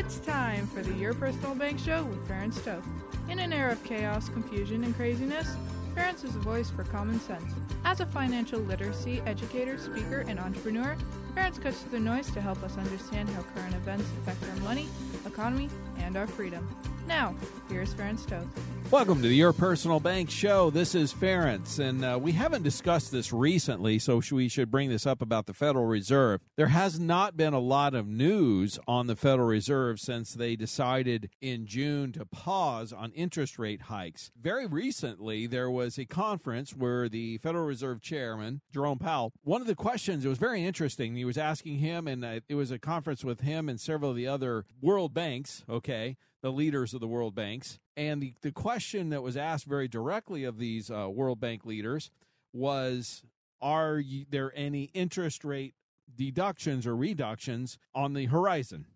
It's time for the Your Personal Bank Show with Ferenc Toth. In an era of chaos, confusion, and craziness, Ferenc is a voice for common sense. As a financial literacy educator, speaker, and entrepreneur, Ferenc cuts through the noise to help us understand how current events affect our money, economy, and our freedom. Now, here's Ferenc Toth. Welcome to the Your Personal Bank Show. This is Ferenc, and uh, we haven't discussed this recently, so we should bring this up about the Federal Reserve. There has not been a lot of news on the Federal Reserve since they decided in June to pause on interest rate hikes. Very recently, there was a conference where the Federal Reserve Chairman, Jerome Powell, one of the questions, it was very interesting. He was asking him, and uh, it was a conference with him and several of the other world banks, okay? The leaders of the world banks. And the, the question that was asked very directly of these uh, World Bank leaders was Are you, there any interest rate deductions or reductions on the horizon?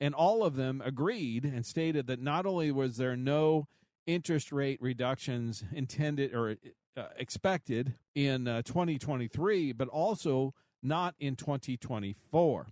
And all of them agreed and stated that not only was there no interest rate reductions intended or uh, expected in uh, 2023, but also not in 2024.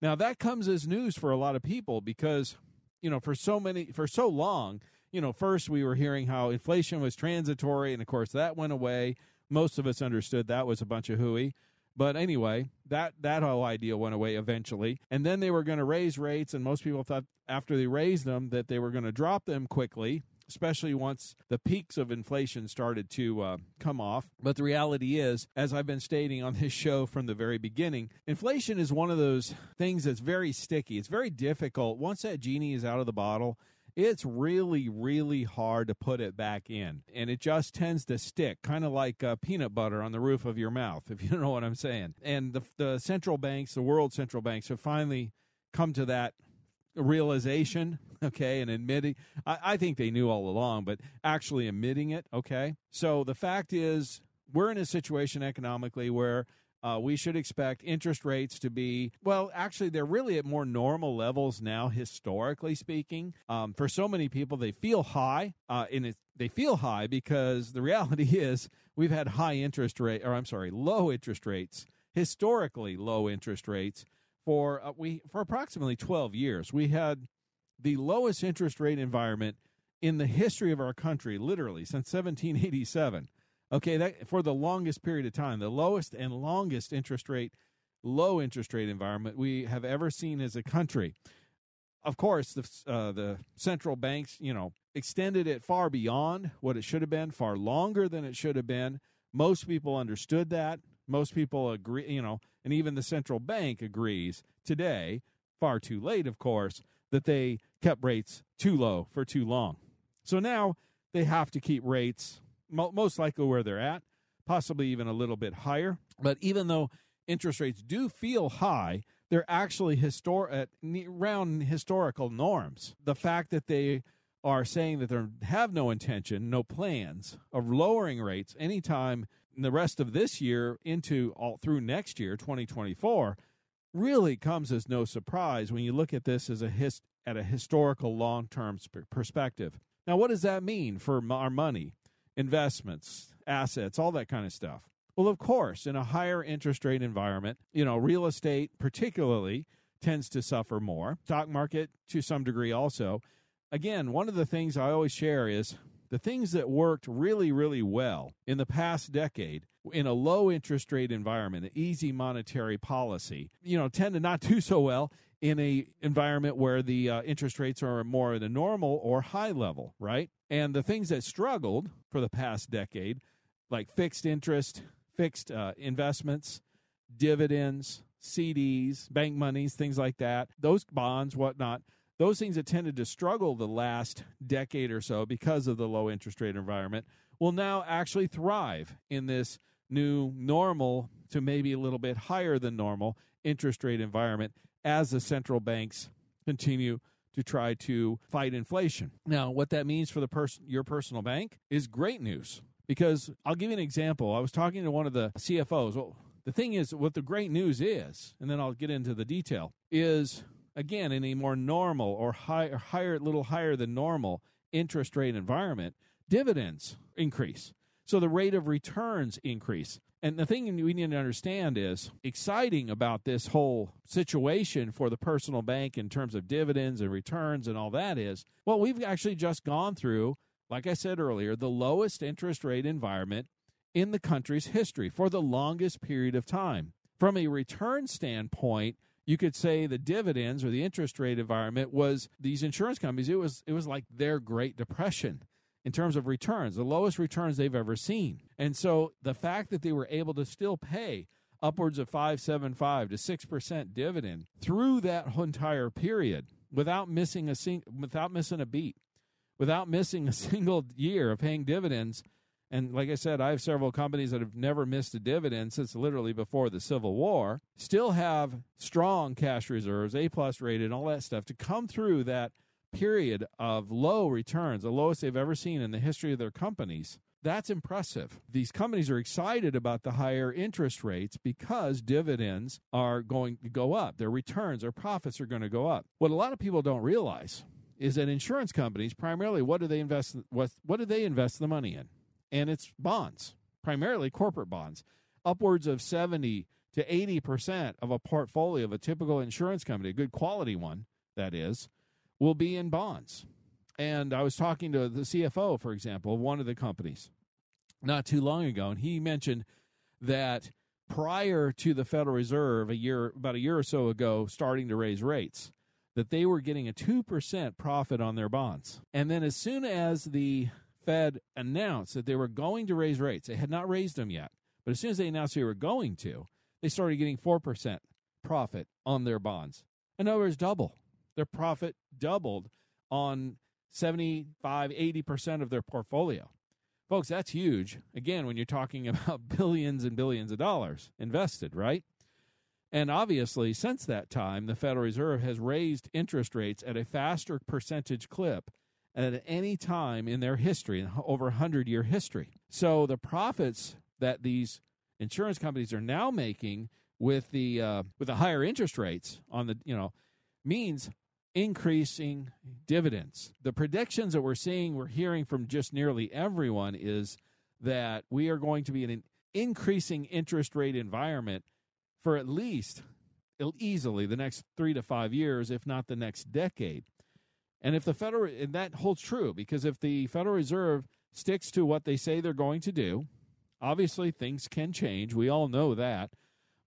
Now, that comes as news for a lot of people because you know, for so many, for so long, you know, first we were hearing how inflation was transitory, and of course that went away. Most of us understood that was a bunch of hooey. But anyway, that that whole idea went away eventually, and then they were going to raise rates, and most people thought after they raised them that they were going to drop them quickly especially once the peaks of inflation started to uh, come off. But the reality is, as I've been stating on this show from the very beginning, inflation is one of those things that's very sticky. It's very difficult. Once that genie is out of the bottle, it's really, really hard to put it back in. And it just tends to stick, kind of like uh, peanut butter on the roof of your mouth, if you know what I'm saying. And the, the central banks, the world central banks, have finally come to that realization, okay, and admitting. I, I, think they knew all along, but actually admitting it, okay. So the fact is, we're in a situation economically where uh, we should expect interest rates to be, well, actually, they're really at more normal levels now, historically speaking. Um, for so many people, they feel high, uh, and it, they feel high because the reality is we've had high interest rate, or I'm sorry, low interest rates, historically low interest rates for uh, we for approximately 12 years. We had the lowest interest rate environment in the history of our country, literally since 1787. Okay, that for the longest period of time, the lowest and longest interest rate, low interest rate environment we have ever seen as a country. Of course, the uh, the central banks, you know, extended it far beyond what it should have been, far longer than it should have been. Most people understood that. Most people agree, you know, and even the central bank agrees today, far too late, of course, that they kept rates too low for too long. So now they have to keep rates most likely where they're at, possibly even a little bit higher. But even though interest rates do feel high, they're actually histor- at around historical norms. The fact that they are saying that they have no intention, no plans of lowering rates anytime in the rest of this year into all through next year 2024 really comes as no surprise when you look at this as a his, at a historical long-term sp- perspective. Now what does that mean for our money investments assets all that kind of stuff? Well of course in a higher interest rate environment you know real estate particularly tends to suffer more. Stock market to some degree also. Again one of the things i always share is the things that worked really, really well in the past decade in a low interest rate environment, an easy monetary policy, you know, tend to not do so well in a environment where the uh, interest rates are more at a normal or high level, right? And the things that struggled for the past decade, like fixed interest, fixed uh, investments, dividends, CDs, bank monies, things like that, those bonds, whatnot, those things that tended to struggle the last decade or so because of the low interest rate environment will now actually thrive in this new normal to maybe a little bit higher than normal interest rate environment as the central banks continue to try to fight inflation. Now, what that means for the person your personal bank is great news because I'll give you an example. I was talking to one of the CFOs. Well, the thing is what the great news is, and then I'll get into the detail, is again in a more normal or higher higher little higher than normal interest rate environment, dividends increase. So the rate of returns increase. And the thing we need to understand is exciting about this whole situation for the personal bank in terms of dividends and returns and all that is, well, we've actually just gone through, like I said earlier, the lowest interest rate environment in the country's history for the longest period of time. From a return standpoint, you could say the dividends or the interest rate environment was these insurance companies it was it was like their great depression in terms of returns, the lowest returns they've ever seen. And so the fact that they were able to still pay upwards of 575 to 6% dividend through that entire period without missing a sing- without missing a beat, without missing a single year of paying dividends. And like I said, I have several companies that have never missed a dividend since literally before the Civil War, still have strong cash reserves, A plus rated, and all that stuff to come through that period of low returns, the lowest they've ever seen in the history of their companies. That's impressive. These companies are excited about the higher interest rates because dividends are going to go up. Their returns, their profits are going to go up. What a lot of people don't realize is that insurance companies primarily what do they invest what what do they invest the money in? And it's bonds, primarily corporate bonds. Upwards of 70 to 80% of a portfolio of a typical insurance company, a good quality one that is, will be in bonds. And I was talking to the CFO, for example, of one of the companies not too long ago, and he mentioned that prior to the Federal Reserve a year about a year or so ago starting to raise rates, that they were getting a 2% profit on their bonds. And then as soon as the Fed announced that they were going to raise rates, they had not raised them yet, but as soon as they announced they were going to, they started getting 4% profit on their bonds. In other words, double. Their profit doubled on 75, 80% of their portfolio. Folks, that's huge. Again, when you're talking about billions and billions of dollars invested, right? And obviously, since that time, the Federal Reserve has raised interest rates at a faster percentage clip at any time in their history, in over a 100 year history. So the profits that these insurance companies are now making with the uh, with the higher interest rates on the you know means increasing dividends. The predictions that we're seeing, we're hearing from just nearly everyone, is that we are going to be in an increasing interest rate environment for at least easily the next three to five years, if not the next decade. And if the Federal, and that holds true, because if the Federal Reserve sticks to what they say they're going to do, obviously things can change. We all know that.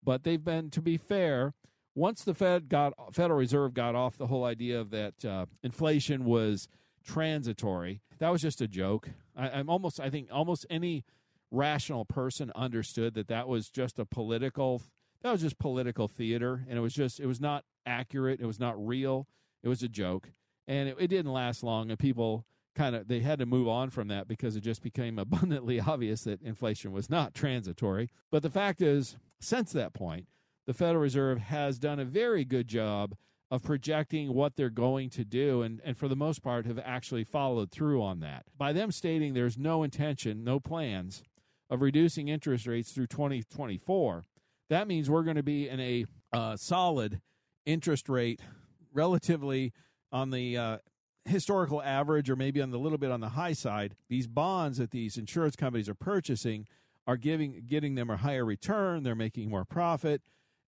But they've been, to be fair, once the Fed got Federal Reserve got off the whole idea of that uh, inflation was transitory, that was just a joke. I, I'm almost, I think, almost any rational person understood that that was just a political, that was just political theater, and it was just, it was not accurate, it was not real, it was a joke, and it, it didn't last long, and people kind of they had to move on from that because it just became abundantly obvious that inflation was not transitory. But the fact is, since that point, the Federal Reserve has done a very good job of projecting what they're going to do and, and for the most part have actually followed through on that. By them stating there's no intention, no plans of reducing interest rates through 2024, that means we're going to be in a uh, solid interest rate relatively on the uh, historical average or maybe on the little bit on the high side. These bonds that these insurance companies are purchasing are giving getting them a higher return, they're making more profit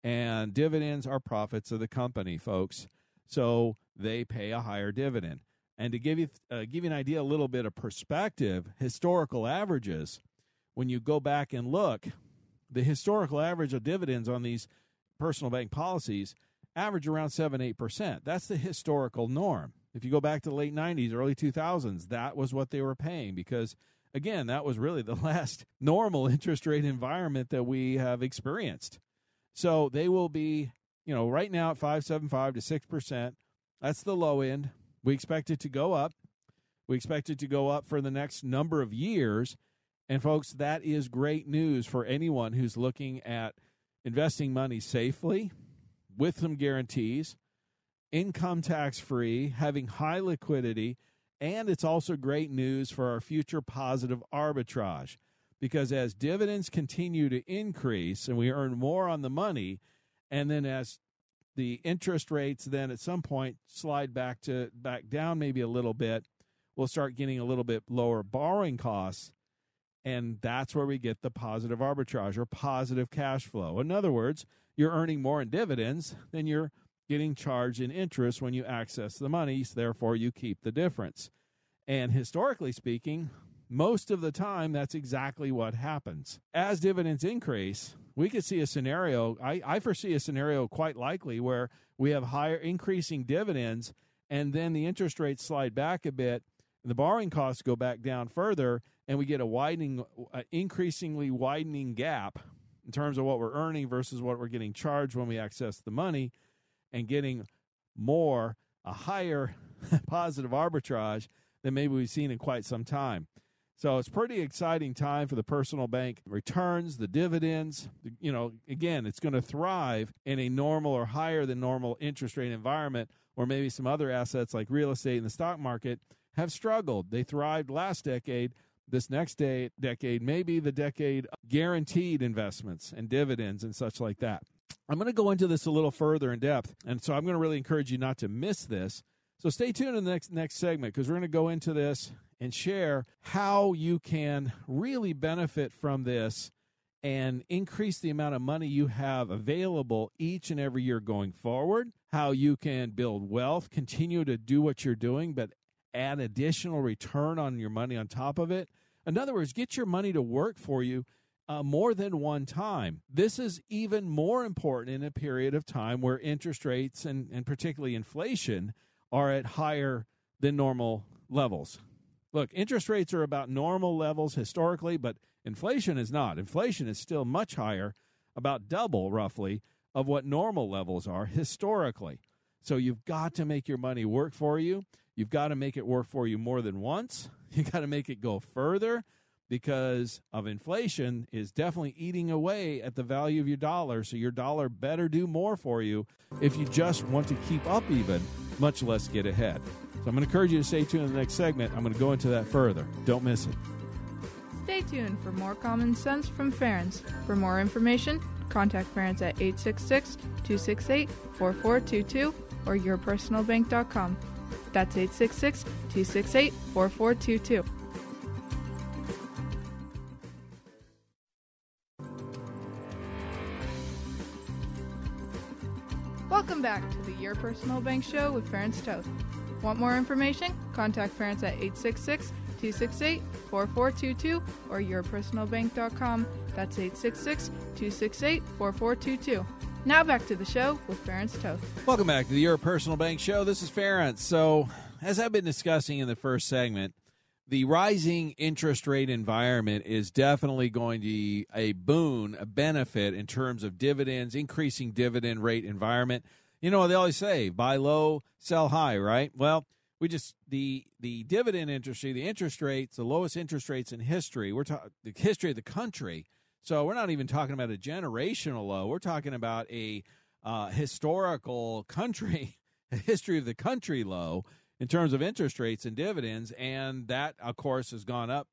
and dividends are profits of the company, folks. So they pay a higher dividend. And to give you uh, give you an idea, a little bit of perspective, historical averages. When you go back and look, the historical average of dividends on these personal bank policies average around seven eight percent. That's the historical norm. If you go back to the late '90s, early 2000s, that was what they were paying because again, that was really the last normal interest rate environment that we have experienced. So they will be, you know, right now at 575 to 6%. That's the low end. We expect it to go up. We expect it to go up for the next number of years. And folks, that is great news for anyone who's looking at investing money safely with some guarantees, income tax free, having high liquidity, and it's also great news for our future positive arbitrage because as dividends continue to increase and we earn more on the money, and then as the interest rates then at some point slide back to back down maybe a little bit, we'll start getting a little bit lower borrowing costs. And that's where we get the positive arbitrage or positive cash flow. In other words, you're earning more in dividends than you're getting charged in interest when you access the money. So therefore, you keep the difference. And historically speaking, most of the time, that's exactly what happens. As dividends increase, we could see a scenario, I, I foresee a scenario quite likely where we have higher increasing dividends and then the interest rates slide back a bit, the borrowing costs go back down further, and we get a widening, uh, increasingly widening gap in terms of what we're earning versus what we're getting charged when we access the money, and getting more, a higher positive arbitrage than maybe we've seen in quite some time. So it's pretty exciting time for the personal bank returns, the dividends. You know, again, it's going to thrive in a normal or higher than normal interest rate environment, or maybe some other assets like real estate and the stock market have struggled. They thrived last decade. This next day, decade may be the decade of guaranteed investments and dividends and such like that. I'm going to go into this a little further in depth, and so I'm going to really encourage you not to miss this. So stay tuned in the next next segment because we're going to go into this and share how you can really benefit from this and increase the amount of money you have available each and every year going forward, how you can build wealth, continue to do what you're doing, but add additional return on your money on top of it. In other words, get your money to work for you uh, more than one time. This is even more important in a period of time where interest rates and, and particularly inflation are at higher than normal levels. Look, interest rates are about normal levels historically, but inflation is not. Inflation is still much higher, about double roughly, of what normal levels are historically. So you've got to make your money work for you. You've got to make it work for you more than once. You got to make it go further because of inflation is definitely eating away at the value of your dollar. So your dollar better do more for you if you just want to keep up even, much less get ahead. So I'm going to encourage you to stay tuned in the next segment. I'm going to go into that further. Don't miss it. Stay tuned for more common sense from Ferenc. For more information, contact Ferenc at 866 268 4422 or yourpersonalbank.com. That's 866 268 4422. Welcome back to the Your Personal Bank Show with Ferenc Toth. Want more information? Contact Ferenc at 866 268 4422 or yourpersonalbank.com. That's 866 268 4422. Now back to the show with Ferenc Toth. Welcome back to the Your Personal Bank Show. This is Ferenc. So, as I've been discussing in the first segment, the rising interest rate environment is definitely going to be a boon, a benefit in terms of dividends, increasing dividend rate environment. You know, what they always say buy low, sell high, right? Well, we just the the dividend industry, the interest rates, the lowest interest rates in history. We're talking the history of the country. So we're not even talking about a generational low. We're talking about a uh, historical country, history of the country low in terms of interest rates and dividends, and that of course has gone up.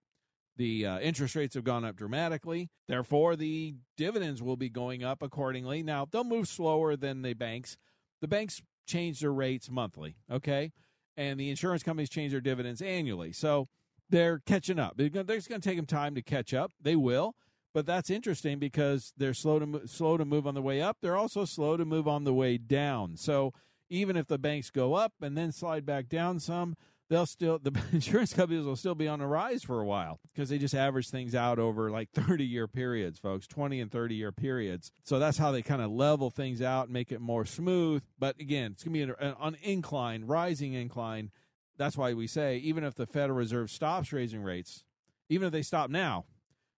The uh, interest rates have gone up dramatically. Therefore, the dividends will be going up accordingly. Now, they'll move slower than the banks. The banks change their rates monthly, okay? And the insurance companies change their dividends annually. So they're catching up. It's going to take them time to catch up. They will. But that's interesting because they're slow to mo- slow to move on the way up. They're also slow to move on the way down. So even if the banks go up and then slide back down some, they'll still the insurance companies will still be on the rise for a while because they just average things out over like 30 year periods folks 20 and 30 year periods so that's how they kind of level things out and make it more smooth but again it's going to be an, an incline rising incline that's why we say even if the federal reserve stops raising rates even if they stop now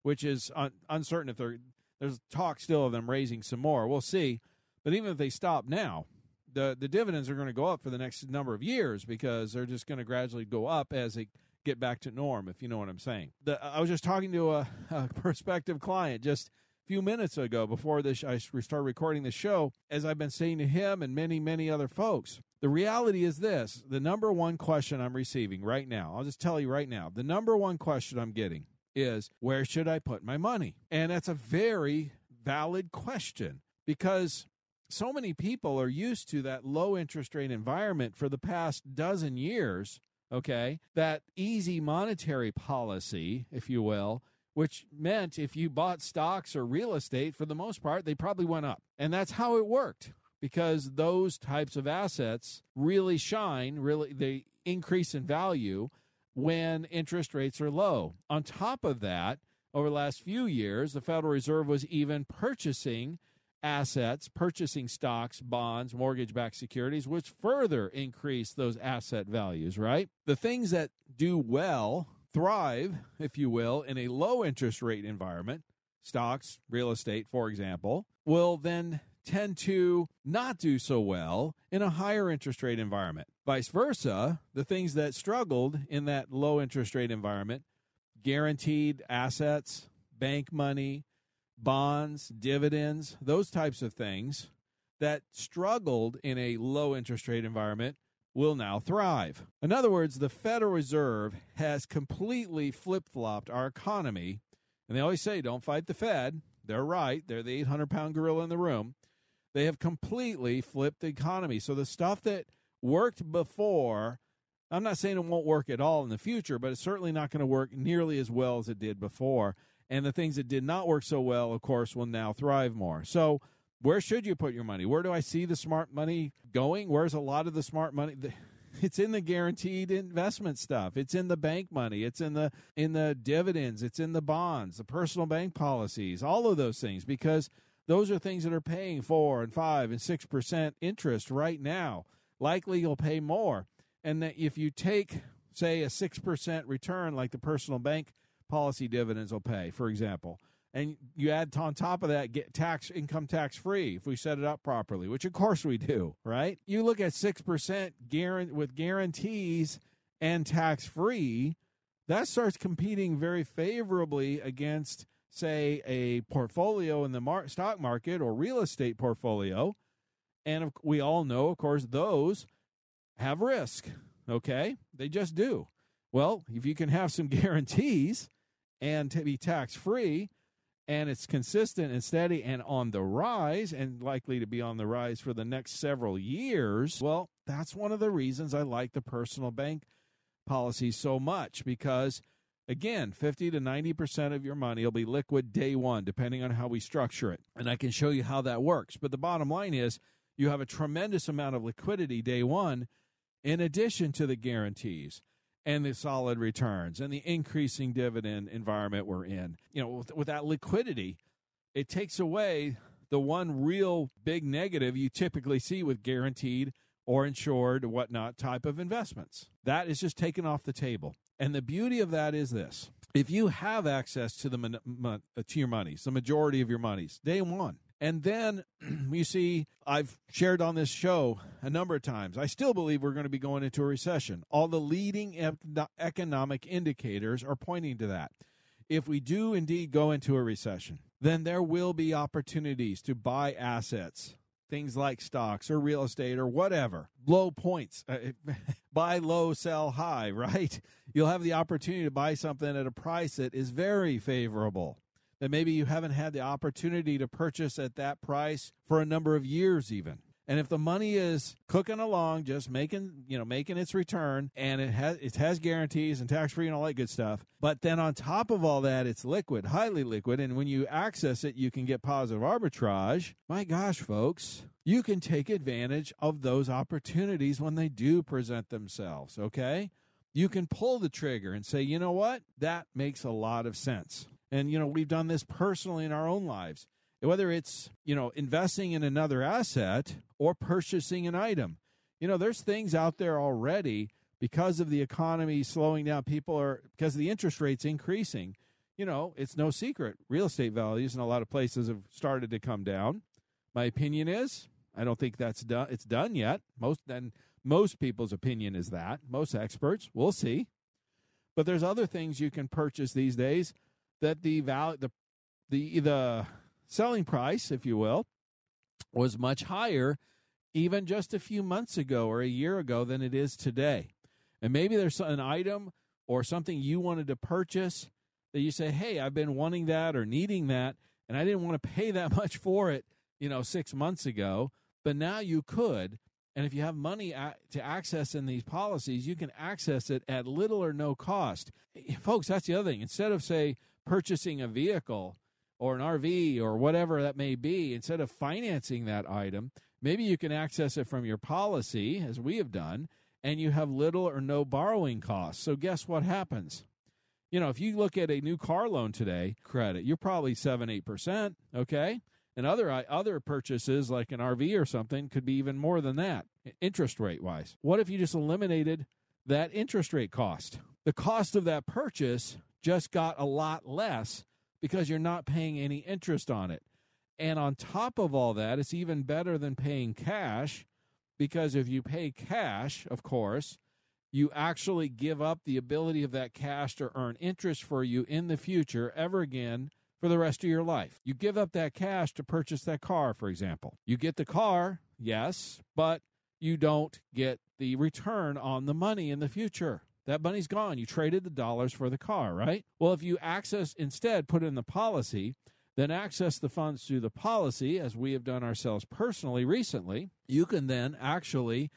which is un- uncertain if they're there's talk still of them raising some more we'll see but even if they stop now the the dividends are going to go up for the next number of years because they're just going to gradually go up as they get back to norm, if you know what I'm saying. The, I was just talking to a, a prospective client just a few minutes ago before this I started recording the show, as I've been saying to him and many, many other folks. The reality is this the number one question I'm receiving right now, I'll just tell you right now, the number one question I'm getting is where should I put my money? And that's a very valid question because so many people are used to that low interest rate environment for the past dozen years, okay? That easy monetary policy, if you will, which meant if you bought stocks or real estate, for the most part, they probably went up. And that's how it worked because those types of assets really shine, really, they increase in value when interest rates are low. On top of that, over the last few years, the Federal Reserve was even purchasing assets, purchasing stocks, bonds, mortgage backed securities, which further increase those asset values, right? The things that do well, thrive, if you will, in a low interest rate environment, stocks, real estate, for example, will then tend to not do so well in a higher interest rate environment. Vice versa, the things that struggled in that low interest rate environment, guaranteed assets, bank money, bonds, dividends, those types of things that struggled in a low interest rate environment will now thrive. In other words, the Federal Reserve has completely flip flopped our economy. And they always say, don't fight the Fed. They're right. They're the 800 pound gorilla in the room. They have completely flipped the economy. So the stuff that worked before, I'm not saying it won't work at all in the future, but it's certainly not going to work nearly as well as it did before. And the things that did not work so well, of course, will now thrive more. So, where should you put your money? Where do I see the smart money going? Where's a lot of the smart money? It's in the guaranteed investment stuff. It's in the bank money. It's in the in the dividends. It's in the bonds, the personal bank policies, all of those things because those are things that are paying four and five and six percent interest right now. Likely you'll pay more. And that if you take, say, a six percent return like the personal bank policy dividends will pay, for example. And you add on top of that, get tax income tax free if we set it up properly, which of course we do, right? You look at six percent guarantee with guarantees and tax free, that starts competing very favorably against, say, a portfolio in the mar- stock market or real estate portfolio. And we all know, of course, those have risk. Okay, they just do. Well, if you can have some guarantees and to be tax free and it's consistent and steady and on the rise and likely to be on the rise for the next several years, well, that's one of the reasons I like the personal bank policy so much because again, 50 to 90% of your money will be liquid day 1 depending on how we structure it. And I can show you how that works. But the bottom line is you have a tremendous amount of liquidity day 1 in addition to the guarantees and the solid returns and the increasing dividend environment we're in. You know, with, with that liquidity, it takes away the one real big negative you typically see with guaranteed or insured whatnot type of investments. That is just taken off the table. And the beauty of that is this: if you have access to the uh, to your monies, the majority of your monies, day one, and then you see, I've shared on this show a number of times, I still believe we're going to be going into a recession. All the leading economic indicators are pointing to that. If we do indeed go into a recession, then there will be opportunities to buy assets, things like stocks or real estate or whatever, low points, uh, buy low, sell high, right? You'll have the opportunity to buy something at a price that is very favorable that maybe you haven't had the opportunity to purchase at that price for a number of years even. And if the money is cooking along, just making you know making its return, and it has it has guarantees and tax free and all that good stuff, but then on top of all that, it's liquid, highly liquid, and when you access it, you can get positive arbitrage. My gosh, folks, you can take advantage of those opportunities when they do present themselves. Okay, you can pull the trigger and say, you know what, that makes a lot of sense. And, you know, we've done this personally in our own lives, whether it's, you know, investing in another asset or purchasing an item. You know, there's things out there already because of the economy slowing down. People are, because the interest rates increasing, you know, it's no secret. Real estate values in a lot of places have started to come down. My opinion is, I don't think that's done. It's done yet. Most, and most people's opinion is that. Most experts, we'll see. But there's other things you can purchase these days that the value the the the selling price, if you will, was much higher even just a few months ago or a year ago than it is today. And maybe there's an item or something you wanted to purchase that you say, "Hey, I've been wanting that or needing that, and I didn't want to pay that much for it, you know, 6 months ago, but now you could." And if you have money to access in these policies, you can access it at little or no cost. Folks, that's the other thing. Instead of, say, purchasing a vehicle or an RV or whatever that may be, instead of financing that item, maybe you can access it from your policy, as we have done, and you have little or no borrowing costs. So, guess what happens? You know, if you look at a new car loan today, credit, you're probably 7 8%, okay? And other uh, other purchases like an RV or something could be even more than that interest rate wise. What if you just eliminated that interest rate cost? The cost of that purchase just got a lot less because you're not paying any interest on it. And on top of all that, it's even better than paying cash because if you pay cash, of course, you actually give up the ability of that cash to earn interest for you in the future ever again for the rest of your life. You give up that cash to purchase that car, for example. You get the car, yes, but you don't get the return on the money in the future. That money's gone. You traded the dollars for the car, right? Well, if you access instead, put in the policy, then access the funds through the policy, as we have done ourselves personally recently, you can then actually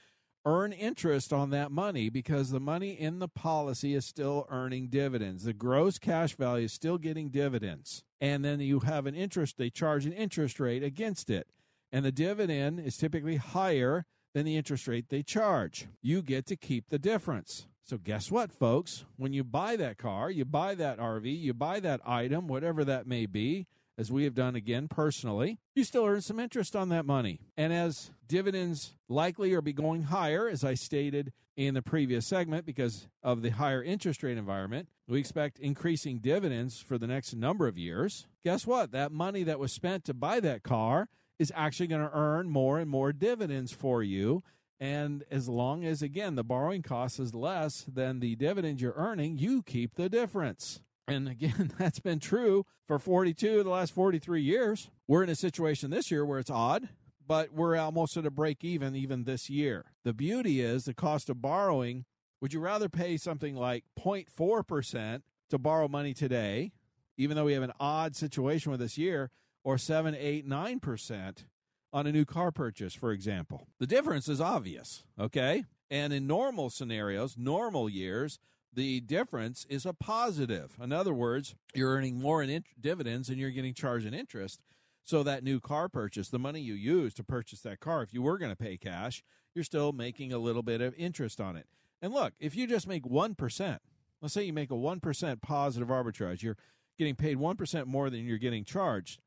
earn interest on that money because the money in the policy is still earning dividends. The gross cash value is still getting dividends. And then you have an interest, they charge an interest rate against it. And the dividend is typically higher than the interest rate they charge. You get to keep the difference. So, guess what, folks? When you buy that car, you buy that RV, you buy that item, whatever that may be, as we have done again personally, you still earn some interest on that money. And as dividends likely are be going higher, as I stated in the previous segment, because of the higher interest rate environment, we expect increasing dividends for the next number of years. Guess what? That money that was spent to buy that car is actually going to earn more and more dividends for you. And as long as, again, the borrowing cost is less than the dividends you're earning, you keep the difference. And again, that's been true for 42 of the last 43 years. We're in a situation this year where it's odd, but we're almost at a break even even this year. The beauty is the cost of borrowing. Would you rather pay something like 0.4% to borrow money today, even though we have an odd situation with this year, or 7, 8, 9% on a new car purchase, for example? The difference is obvious, okay? And in normal scenarios, normal years, the difference is a positive. In other words, you're earning more in int- dividends and you're getting charged in interest. So that new car purchase, the money you use to purchase that car, if you were going to pay cash, you're still making a little bit of interest on it. And look, if you just make 1%, let's say you make a 1% positive arbitrage, you're getting paid 1% more than you're getting charged.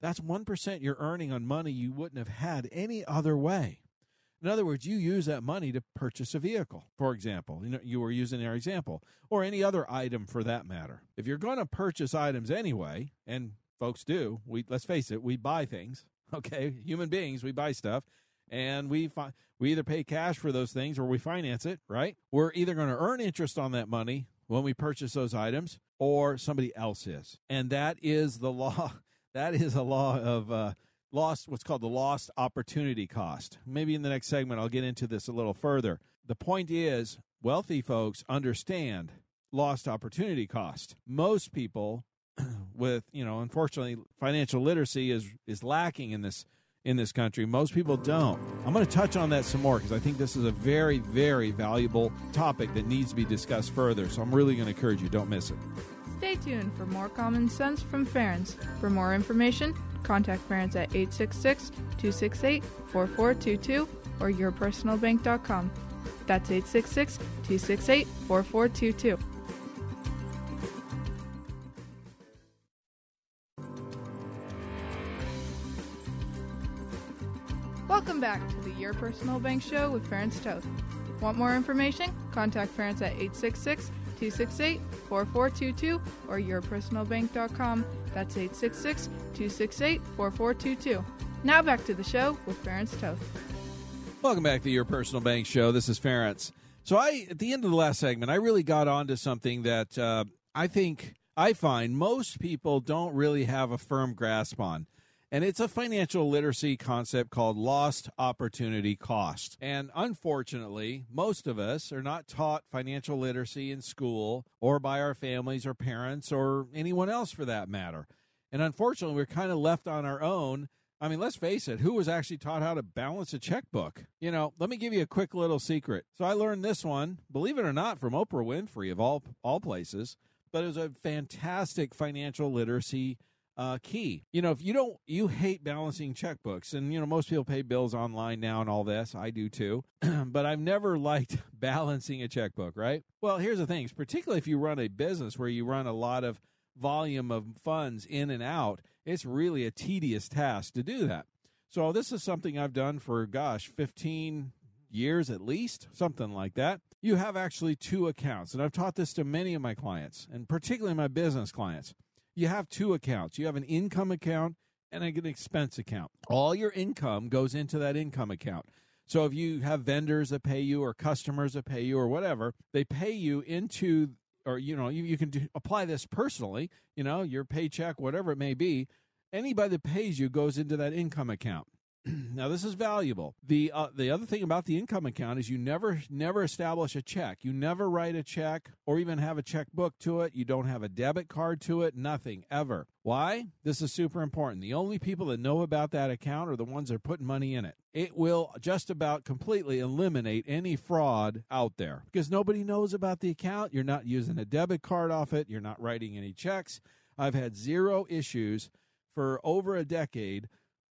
That's 1% you're earning on money you wouldn't have had any other way. In other words, you use that money to purchase a vehicle, for example. You know, you were using our example, or any other item for that matter. If you're going to purchase items anyway, and folks do, we let's face it, we buy things. Okay, human beings, we buy stuff, and we fi- we either pay cash for those things or we finance it. Right? We're either going to earn interest on that money when we purchase those items, or somebody else is, and that is the law. That is a law of. Uh, lost what's called the lost opportunity cost. Maybe in the next segment I'll get into this a little further. The point is, wealthy folks understand lost opportunity cost. Most people with, you know, unfortunately financial literacy is is lacking in this in this country. Most people don't. I'm going to touch on that some more because I think this is a very very valuable topic that needs to be discussed further. So I'm really going to encourage you don't miss it. Stay tuned for more common sense from Ferenc. For more information, contact Ferenc at 866 268 4422 or yourpersonalbank.com. That's 866 268 4422. Welcome back to the Your Personal Bank Show with Ferenc Toth. Want more information? Contact Ferenc at 866 268 4422 or yourpersonalbank.com. That's 866 268 4422. Now back to the show with Ferenc Toth. Welcome back to Your Personal Bank Show. This is Ferenc. So I, at the end of the last segment, I really got onto something that uh, I think I find most people don't really have a firm grasp on. And it's a financial literacy concept called lost opportunity cost. And unfortunately, most of us are not taught financial literacy in school or by our families or parents or anyone else for that matter. And unfortunately, we're kind of left on our own I mean, let's face it, who was actually taught how to balance a checkbook? You know, let me give you a quick little secret. So I learned this one, believe it or not, from Oprah Winfrey of all all places, but it was a fantastic financial literacy uh, key. You know, if you don't, you hate balancing checkbooks, and you know most people pay bills online now and all this. I do too, but I've never liked balancing a checkbook. Right? Well, here's the thing: particularly if you run a business where you run a lot of volume of funds in and out, it's really a tedious task to do that. So this is something I've done for gosh, 15 years at least, something like that. You have actually two accounts, and I've taught this to many of my clients, and particularly my business clients. You have two accounts. You have an income account and an expense account. All your income goes into that income account. So if you have vendors that pay you or customers that pay you or whatever, they pay you into or you know you, you can do, apply this personally you know your paycheck whatever it may be anybody that pays you goes into that income account now this is valuable. The uh, the other thing about the income account is you never never establish a check. You never write a check or even have a checkbook to it. You don't have a debit card to it. Nothing ever. Why? This is super important. The only people that know about that account are the ones that are putting money in it. It will just about completely eliminate any fraud out there. Because nobody knows about the account. You're not using a debit card off it. You're not writing any checks. I've had zero issues for over a decade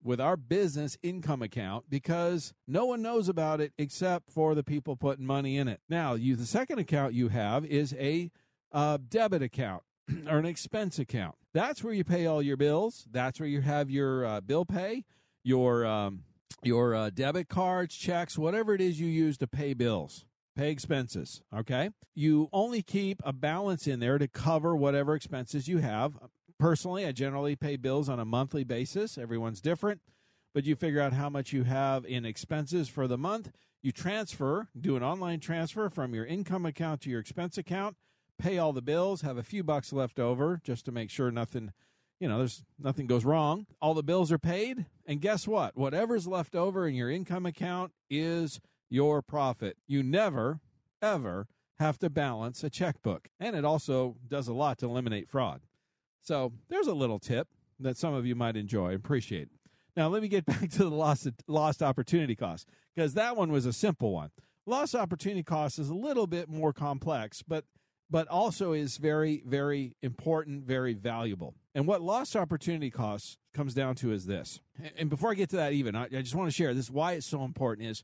with our business income account because no one knows about it except for the people putting money in it. Now, you the second account you have is a uh, debit account or an expense account. That's where you pay all your bills. That's where you have your uh, bill pay, your um, your uh, debit cards, checks, whatever it is you use to pay bills. Pay expenses, okay? You only keep a balance in there to cover whatever expenses you have personally, I generally pay bills on a monthly basis. Everyone's different, but you figure out how much you have in expenses for the month. You transfer, do an online transfer from your income account to your expense account, pay all the bills, have a few bucks left over just to make sure nothing, you know, there's nothing goes wrong. All the bills are paid, and guess what? Whatever's left over in your income account is your profit. You never ever have to balance a checkbook. And it also does a lot to eliminate fraud. So there's a little tip that some of you might enjoy. Appreciate. Now let me get back to the lost lost opportunity cost because that one was a simple one. Lost opportunity cost is a little bit more complex, but but also is very very important, very valuable. And what lost opportunity costs comes down to is this. And before I get to that, even I, I just want to share this why it's so important is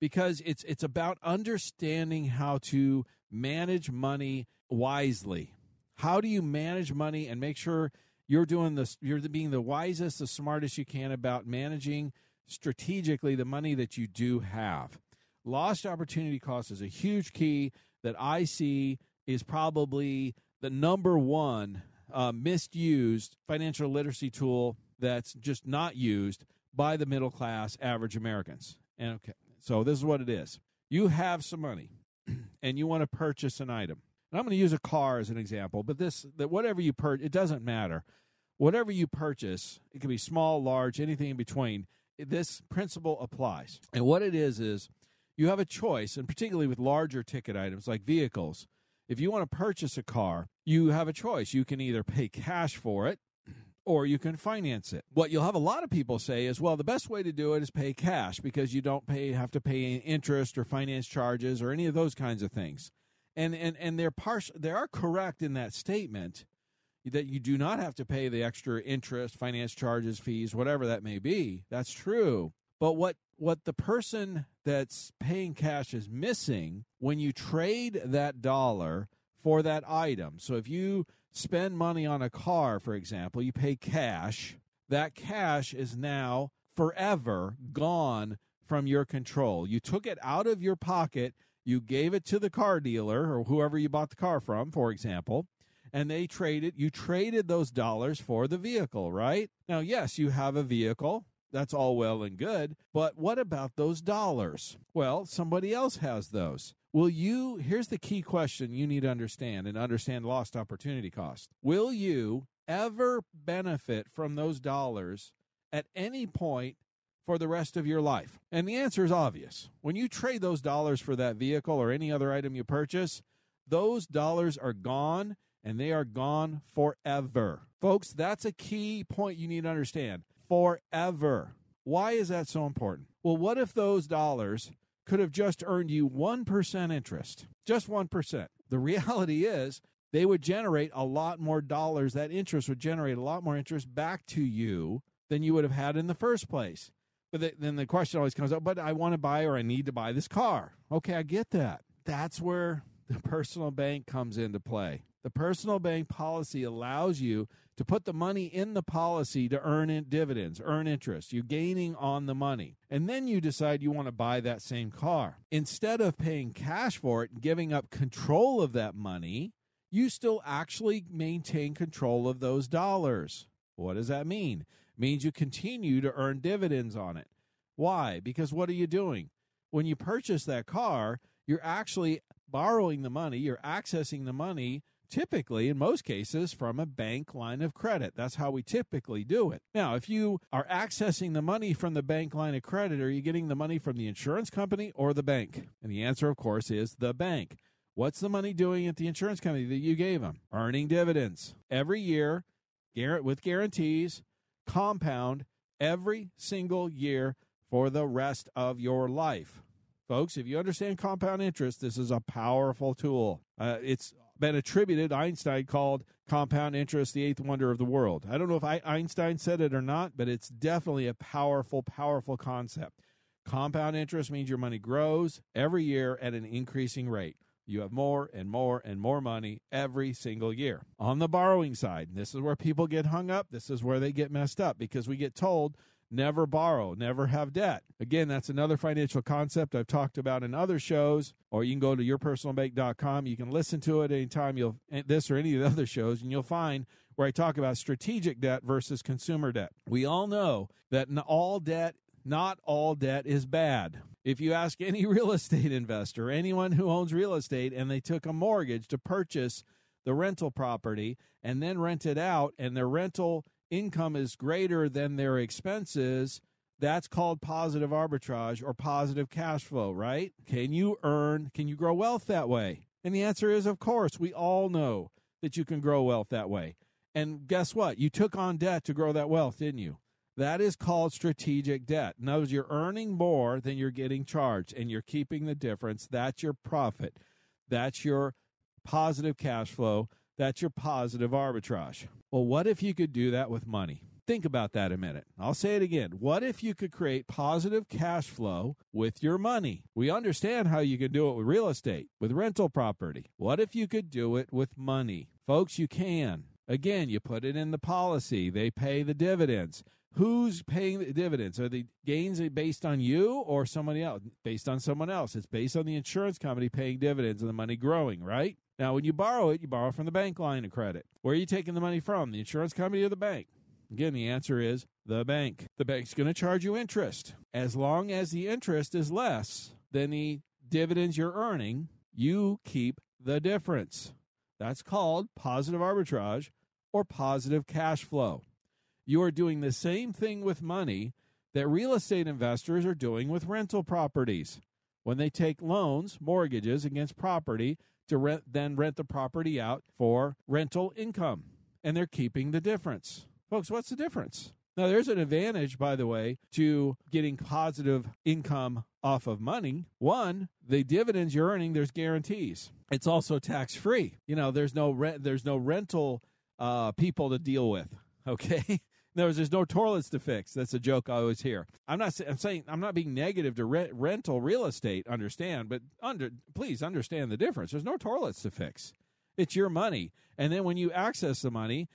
because it's it's about understanding how to manage money wisely how do you manage money and make sure you're doing this you're being the wisest the smartest you can about managing strategically the money that you do have? Lost opportunity cost is a huge key that i see is probably the number one uh, misused financial literacy tool that's just not used by the middle class average americans. And okay so this is what it is. You have some money and you want to purchase an item and I'm going to use a car as an example, but this that whatever you purchase, it doesn't matter. Whatever you purchase, it can be small, large, anything in between. This principle applies. And what it is is you have a choice, and particularly with larger ticket items like vehicles, if you want to purchase a car, you have a choice. You can either pay cash for it or you can finance it. What you'll have a lot of people say is, well, the best way to do it is pay cash because you don't pay have to pay interest or finance charges or any of those kinds of things and and and they're partial they are correct in that statement that you do not have to pay the extra interest finance charges fees whatever that may be. That's true. But what what the person that's paying cash is missing when you trade that dollar for that item. So if you spend money on a car for example you pay cash that cash is now forever gone from your control. You took it out of your pocket you gave it to the car dealer or whoever you bought the car from, for example, and they traded, you traded those dollars for the vehicle, right? Now, yes, you have a vehicle. That's all well and good. But what about those dollars? Well, somebody else has those. Will you, here's the key question you need to understand and understand lost opportunity cost. Will you ever benefit from those dollars at any point for the rest of your life? And the answer is obvious. When you trade those dollars for that vehicle or any other item you purchase, those dollars are gone and they are gone forever. Folks, that's a key point you need to understand. Forever. Why is that so important? Well, what if those dollars could have just earned you 1% interest? Just 1%. The reality is, they would generate a lot more dollars. That interest would generate a lot more interest back to you than you would have had in the first place. But the, then the question always comes up, but I want to buy or I need to buy this car. Okay, I get that. That's where the personal bank comes into play. The personal bank policy allows you to put the money in the policy to earn in dividends, earn interest. You're gaining on the money. And then you decide you want to buy that same car. Instead of paying cash for it and giving up control of that money, you still actually maintain control of those dollars. What does that mean? Means you continue to earn dividends on it. Why? Because what are you doing? When you purchase that car, you're actually borrowing the money, you're accessing the money typically in most cases from a bank line of credit. That's how we typically do it. Now, if you are accessing the money from the bank line of credit, are you getting the money from the insurance company or the bank? And the answer, of course, is the bank. What's the money doing at the insurance company that you gave them? Earning dividends every year with guarantees, compound every single year for the rest of your life. Folks, if you understand compound interest, this is a powerful tool. Uh, it's been attributed, Einstein called compound interest the eighth wonder of the world. I don't know if I, Einstein said it or not, but it's definitely a powerful, powerful concept. Compound interest means your money grows every year at an increasing rate. You have more and more and more money every single year. On the borrowing side, this is where people get hung up. This is where they get messed up because we get told never borrow, never have debt. Again, that's another financial concept I've talked about in other shows, or you can go to yourpersonalbank.com. You can listen to it anytime you'll eh, this or any of the other shows, and you'll find where I talk about strategic debt versus consumer debt. We all know that all debt, not all debt is bad. If you ask any real estate investor, anyone who owns real estate, and they took a mortgage to purchase the rental property and then rent it out, and their rental income is greater than their expenses, that's called positive arbitrage or positive cash flow, right? Can you earn, can you grow wealth that way? And the answer is, of course, we all know that you can grow wealth that way. And guess what? You took on debt to grow that wealth, didn't you? That is called strategic debt. In other words, you're earning more than you're getting charged and you're keeping the difference. That's your profit. That's your positive cash flow. That's your positive arbitrage. Well, what if you could do that with money? Think about that a minute. I'll say it again. What if you could create positive cash flow with your money? We understand how you can do it with real estate, with rental property. What if you could do it with money? Folks, you can. Again, you put it in the policy, they pay the dividends. Who's paying the dividends? Are the gains based on you or somebody else? Based on someone else. It's based on the insurance company paying dividends and the money growing, right? Now, when you borrow it, you borrow from the bank line of credit. Where are you taking the money from? The insurance company or the bank? Again, the answer is the bank. The bank's going to charge you interest. As long as the interest is less than the dividends you're earning, you keep the difference. That's called positive arbitrage or positive cash flow. You are doing the same thing with money that real estate investors are doing with rental properties. When they take loans, mortgages against property, to rent, then rent the property out for rental income. And they're keeping the difference. Folks, what's the difference? Now, there's an advantage, by the way, to getting positive income off of money. One, the dividends you're earning, there's guarantees. It's also tax free. You know, there's no rent, there's no rental uh, people to deal with. Okay, there's no toilets to fix. That's a joke I always hear. I'm not. I'm saying I'm not being negative to rent, rental real estate. Understand, but under please understand the difference. There's no toilets to fix. It's your money, and then when you access the money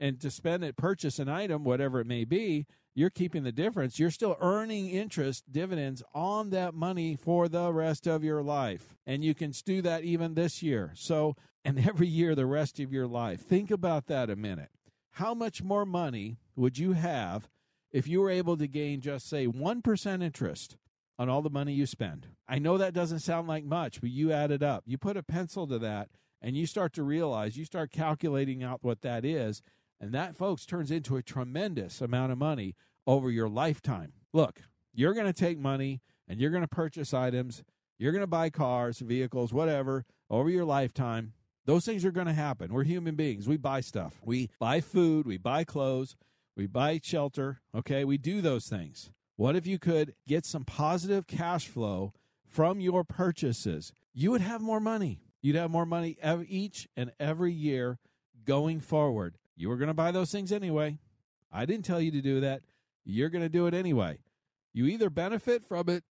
and to spend it, purchase an item, whatever it may be, you're keeping the difference. You're still earning interest dividends on that money for the rest of your life, and you can do that even this year. So, and every year the rest of your life. Think about that a minute. How much more money would you have if you were able to gain just say 1% interest on all the money you spend. I know that doesn't sound like much, but you add it up. You put a pencil to that and you start to realize, you start calculating out what that is. And that, folks, turns into a tremendous amount of money over your lifetime. Look, you're going to take money and you're going to purchase items, you're going to buy cars, vehicles, whatever, over your lifetime. Those things are going to happen. We're human beings. We buy stuff. We buy food, we buy clothes, we buy shelter. Okay, we do those things. What if you could get some positive cash flow from your purchases? You would have more money. You'd have more money each and every year going forward. You were going to buy those things anyway. I didn't tell you to do that. You're going to do it anyway. You either benefit from it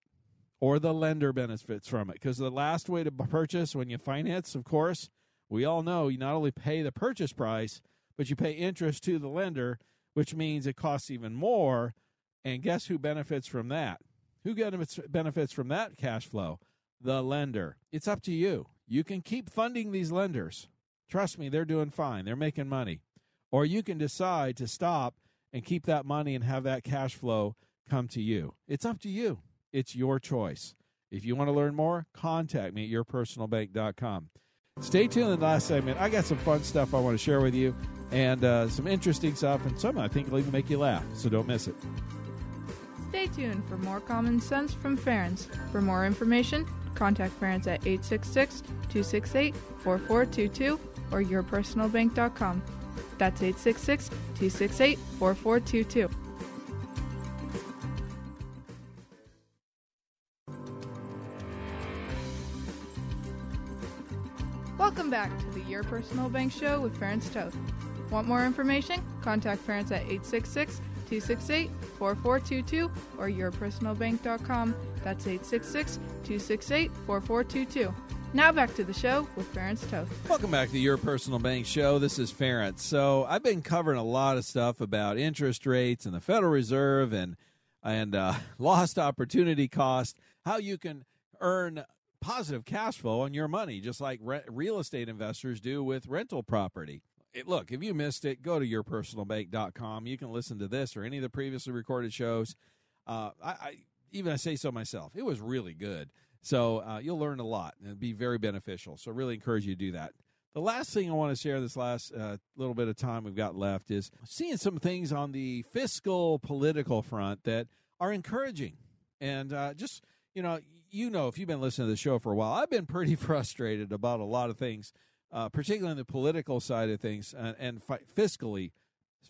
or the lender benefits from it. Because the last way to purchase when you finance, of course, we all know you not only pay the purchase price, but you pay interest to the lender, which means it costs even more. And guess who benefits from that? Who benefits from that cash flow? The lender. It's up to you. You can keep funding these lenders. Trust me, they're doing fine. They're making money. Or you can decide to stop and keep that money and have that cash flow come to you. It's up to you. It's your choice. If you want to learn more, contact me at yourpersonalbank.com. Stay tuned in the last segment. I got some fun stuff I want to share with you and uh, some interesting stuff, and some I think will even make you laugh, so don't miss it. Stay tuned for more common sense from Ferenc. For more information, contact Ferenc at 866 268 4422 or yourpersonalbank.com. That's 866 268 4422. Welcome back to the Your Personal Bank Show with Ferenc Toth. Want more information? Contact Ferenc at 866 268 4422 or yourpersonalbank.com. That's 866 268 4422. Now back to the show with Ferenc Toth. Welcome back to Your Personal Bank Show. This is Ferenc. So I've been covering a lot of stuff about interest rates and the Federal Reserve and and uh, lost opportunity cost, how you can earn positive cash flow on your money, just like re- real estate investors do with rental property. It, look, if you missed it, go to yourpersonalbank.com. You can listen to this or any of the previously recorded shows. Uh, I, I, even I say so myself. It was really good. So uh, you'll learn a lot and it'll be very beneficial. So really encourage you to do that. The last thing I want to share this last uh, little bit of time we've got left is seeing some things on the fiscal political front that are encouraging. And uh, just, you know, you know, if you've been listening to the show for a while, I've been pretty frustrated about a lot of things, uh, particularly on the political side of things and, and fi- fiscally,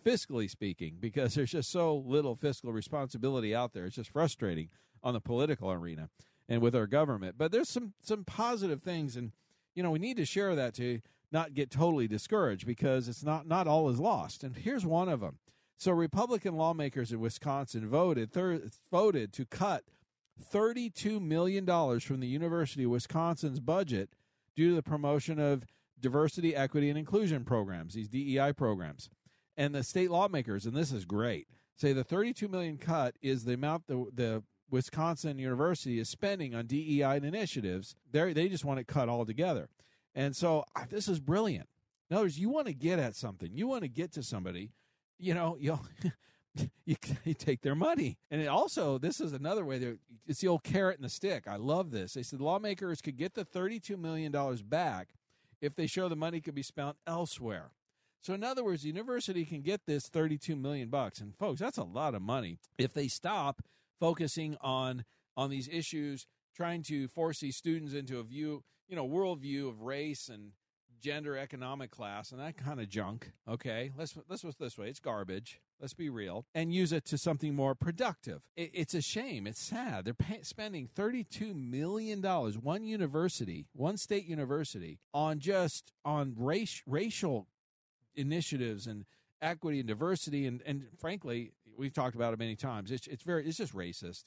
fiscally speaking, because there's just so little fiscal responsibility out there. It's just frustrating on the political arena and with our government. But there's some some positive things, and you know, we need to share that to not get totally discouraged because it's not not all is lost. And here's one of them. So Republican lawmakers in Wisconsin voted thir- voted to cut $32 million from the University of Wisconsin's budget due to the promotion of diversity, equity, and inclusion programs, these DEI programs. And the state lawmakers, and this is great, say the 32 million cut is the amount the, the Wisconsin University is spending on DEI initiatives. They they just want it cut altogether. And so this is brilliant. In other words, you want to get at something, you want to get to somebody, you know, you you, you take their money. And it also, this is another way that it's the old carrot and the stick. I love this. They said lawmakers could get the $32 million back if they show the money could be spent elsewhere. So in other words, the university can get this 32 million bucks and folks, that's a lot of money if they stop focusing on on these issues trying to force these students into a view, you know, worldview of race and gender economic class and that kind of junk. Okay, let's let's put this way: it's garbage. Let's be real, and use it to something more productive. It, it's a shame. It's sad. They're pay, spending thirty-two million dollars, one university, one state university, on just on race racial initiatives and equity and diversity, and and frankly, we've talked about it many times. It's it's very it's just racist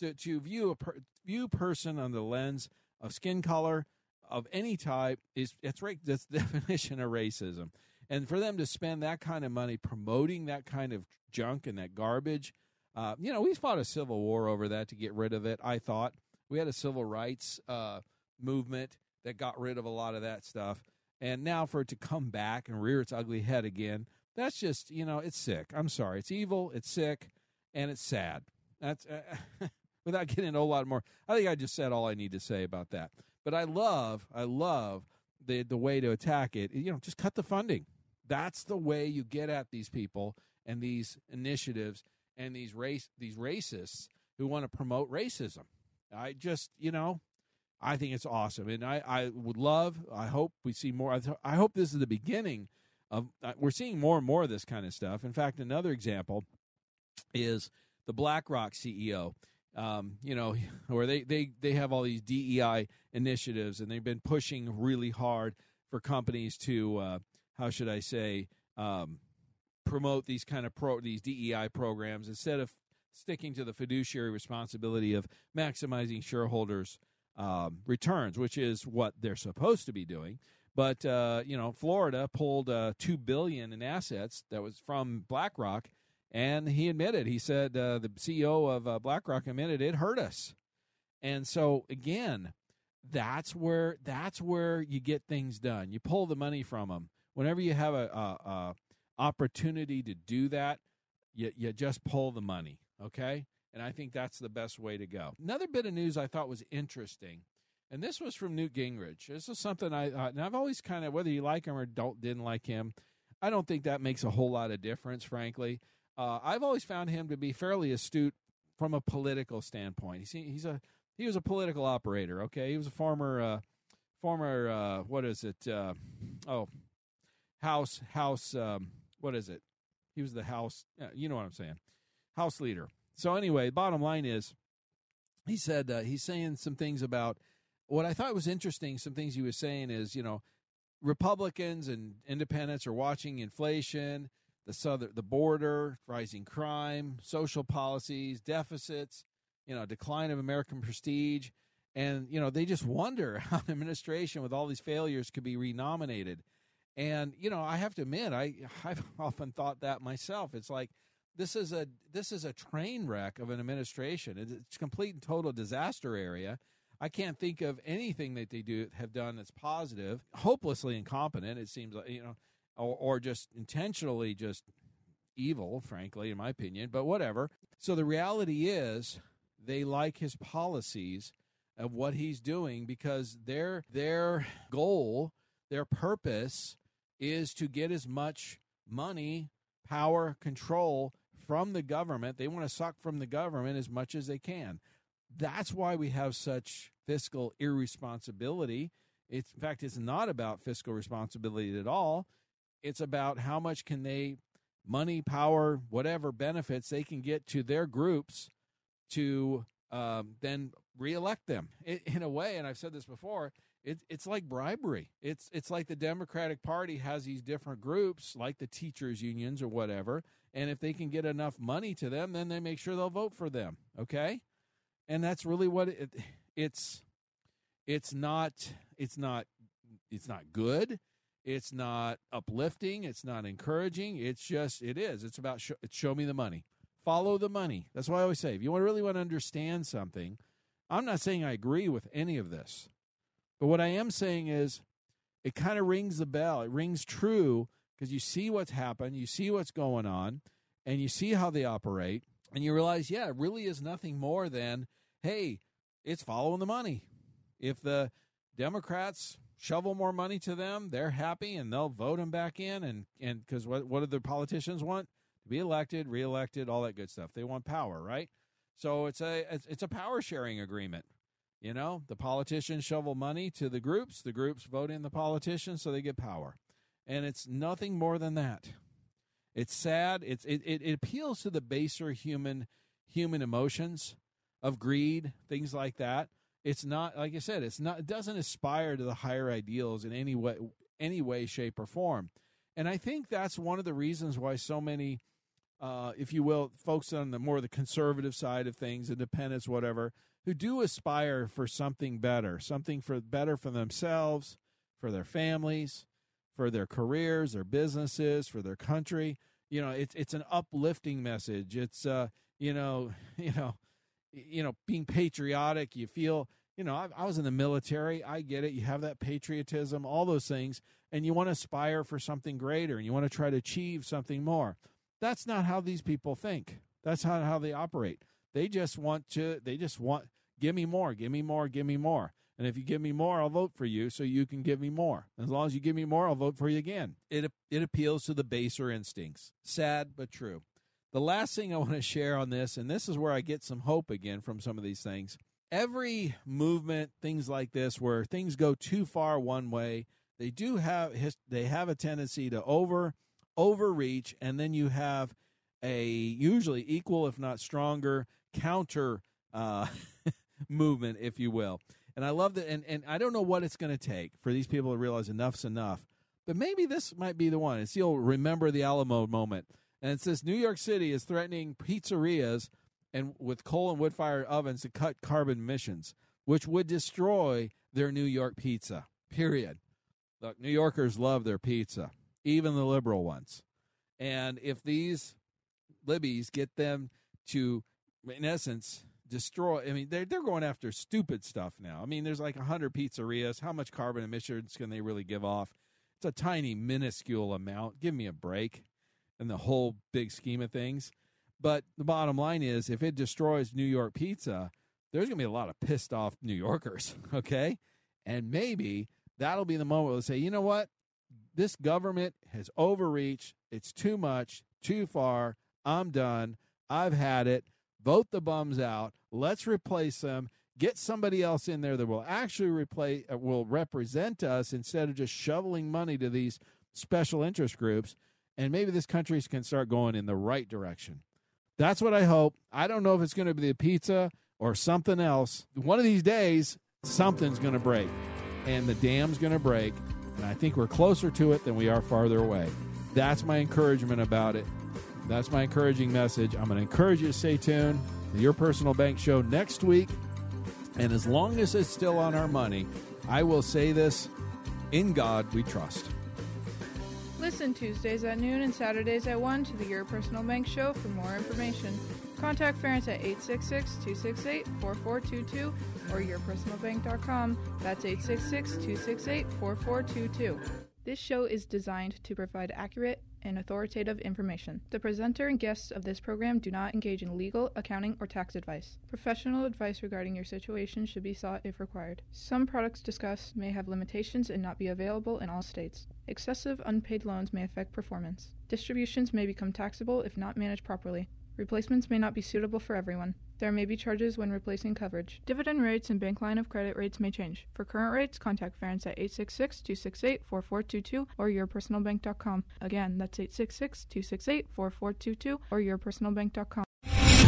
to to view a per, view person on the lens of skin color of any type is that's right that's definition of racism and for them to spend that kind of money promoting that kind of junk and that garbage uh, you know we fought a civil war over that to get rid of it i thought we had a civil rights uh, movement that got rid of a lot of that stuff and now for it to come back and rear its ugly head again that's just you know it's sick i'm sorry it's evil it's sick and it's sad that's uh, without getting into a lot more. I think I just said all I need to say about that. But I love, I love the the way to attack it. You know, just cut the funding. That's the way you get at these people and these initiatives and these race these racists who want to promote racism. I just, you know, I think it's awesome, and I, I would love. I hope we see more. I hope this is the beginning of. Uh, we're seeing more and more of this kind of stuff. In fact, another example is the BlackRock CEO. Um, you know, where they, they they have all these DEI initiatives, and they've been pushing really hard for companies to uh, how should I say um, promote these kind of pro these DEI programs instead of sticking to the fiduciary responsibility of maximizing shareholders' um, returns, which is what they're supposed to be doing. But uh, you know, Florida pulled uh, two billion in assets that was from BlackRock, and he admitted. He said uh, the CEO of uh, BlackRock admitted it hurt us. And so again, that's where that's where you get things done. You pull the money from them whenever you have a, a, a opportunity to do that. You you just pull the money. Okay. And I think that's the best way to go. Another bit of news I thought was interesting, and this was from Newt Gingrich. This is something I, and I've always kind of, whether you like him or don't, didn't like him, I don't think that makes a whole lot of difference, frankly. Uh, I've always found him to be fairly astute from a political standpoint. He's, he's a, he was a political operator. Okay. He was a former, uh, former, uh, what is it? Uh, oh, House, House, um, what is it? He was the House, you know what I'm saying House leader. So anyway, bottom line is, he said uh, he's saying some things about what I thought was interesting. Some things he was saying is, you know, Republicans and independents are watching inflation, the southern, the border, rising crime, social policies, deficits, you know, decline of American prestige, and you know they just wonder how the administration with all these failures could be renominated. And you know, I have to admit, I I've often thought that myself. It's like this is a this is a train wreck of an administration. It's complete and total disaster area. I can't think of anything that they do have done that's positive. Hopelessly incompetent. It seems like you know, or, or just intentionally just evil, frankly, in my opinion. But whatever. So the reality is, they like his policies of what he's doing because their their goal, their purpose, is to get as much money, power, control from the government. They want to suck from the government as much as they can. That's why we have such fiscal irresponsibility. It's, in fact, it's not about fiscal responsibility at all. It's about how much can they, money, power, whatever benefits they can get to their groups to um, then reelect them. It, in a way, and I've said this before, it, it's like bribery. It's it's like the Democratic Party has these different groups, like the teachers' unions or whatever, and if they can get enough money to them, then they make sure they'll vote for them. Okay, and that's really what it, it's. It's not. It's not. It's not good. It's not uplifting. It's not encouraging. It's just. It is. It's about. Show, it's show me the money. Follow the money. That's why I always say, if you want to really want to understand something, I'm not saying I agree with any of this, but what I am saying is, it kind of rings the bell. It rings true because you see what's happened, you see what's going on, and you see how they operate, and you realize, yeah, it really is nothing more than, hey, it's following the money. If the Democrats shovel more money to them, they're happy and they'll vote them back in. And and because what what do the politicians want? To be elected, reelected, all that good stuff. They want power, right? So it's a it's, it's a power sharing agreement. You know, the politicians shovel money to the groups, the groups vote in the politicians so they get power and it's nothing more than that. It's sad. It's it, it, it appeals to the baser human human emotions of greed, things like that. It's not like I said. It's not. It doesn't aspire to the higher ideals in any way, any way, shape, or form. And I think that's one of the reasons why so many, uh, if you will, folks on the more the conservative side of things, independents, whatever, who do aspire for something better, something for better for themselves, for their families, for their careers, their businesses, for their country. You know, it's it's an uplifting message. It's uh, you know, you know, you know, being patriotic. You feel, you know, I, I was in the military. I get it. You have that patriotism, all those things, and you want to aspire for something greater, and you want to try to achieve something more. That's not how these people think. That's not how they operate. They just want to. They just want give me more, give me more, give me more. And if you give me more, I'll vote for you so you can give me more. As long as you give me more, I'll vote for you again. It it appeals to the baser instincts. Sad but true. The last thing I want to share on this, and this is where I get some hope again from some of these things. Every movement, things like this, where things go too far one way, they do have they have a tendency to over overreach, and then you have a usually equal, if not stronger, counter uh, movement, if you will. And I love that. And, and I don't know what it's going to take for these people to realize enough's enough, but maybe this might be the one. It's you'll remember the Alamo moment. And it says New York City is threatening pizzerias and with coal and wood fired ovens to cut carbon emissions, which would destroy their New York pizza. Period. Look, New Yorkers love their pizza, even the liberal ones. And if these libbies get them to, in essence, destroy. I mean, they're they're going after stupid stuff now. I mean, there's like hundred pizzerias. How much carbon emissions can they really give off? It's a tiny, minuscule amount. Give me a break, in the whole big scheme of things. But the bottom line is, if it destroys New York pizza, there's going to be a lot of pissed off New Yorkers. Okay, and maybe that'll be the moment where they say, you know what, this government has overreached. It's too much, too far. I'm done. I've had it. Vote the bums out. Let's replace them. Get somebody else in there that will actually replace, uh, will represent us instead of just shoveling money to these special interest groups. And maybe this country can start going in the right direction. That's what I hope. I don't know if it's going to be the pizza or something else. One of these days, something's going to break, and the dam's going to break. And I think we're closer to it than we are farther away. That's my encouragement about it. That's my encouraging message. I'm going to encourage you to stay tuned to your personal bank show next week. And as long as it's still on our money, I will say this in God we trust. Listen Tuesdays at noon and Saturdays at 1 to the Your Personal Bank Show for more information. Contact Ferenc at 866-268-4422 or yourpersonalbank.com. That's 866-268-4422. This show is designed to provide accurate and authoritative information. The presenter and guests of this program do not engage in legal, accounting, or tax advice. Professional advice regarding your situation should be sought if required. Some products discussed may have limitations and not be available in all states. Excessive unpaid loans may affect performance. Distributions may become taxable if not managed properly. Replacements may not be suitable for everyone. There may be charges when replacing coverage. Dividend rates and bank line of credit rates may change. For current rates, contact Ferenc at 866-268-4422 or yourpersonalbank.com. Again, that's 866-268-4422 or yourpersonalbank.com.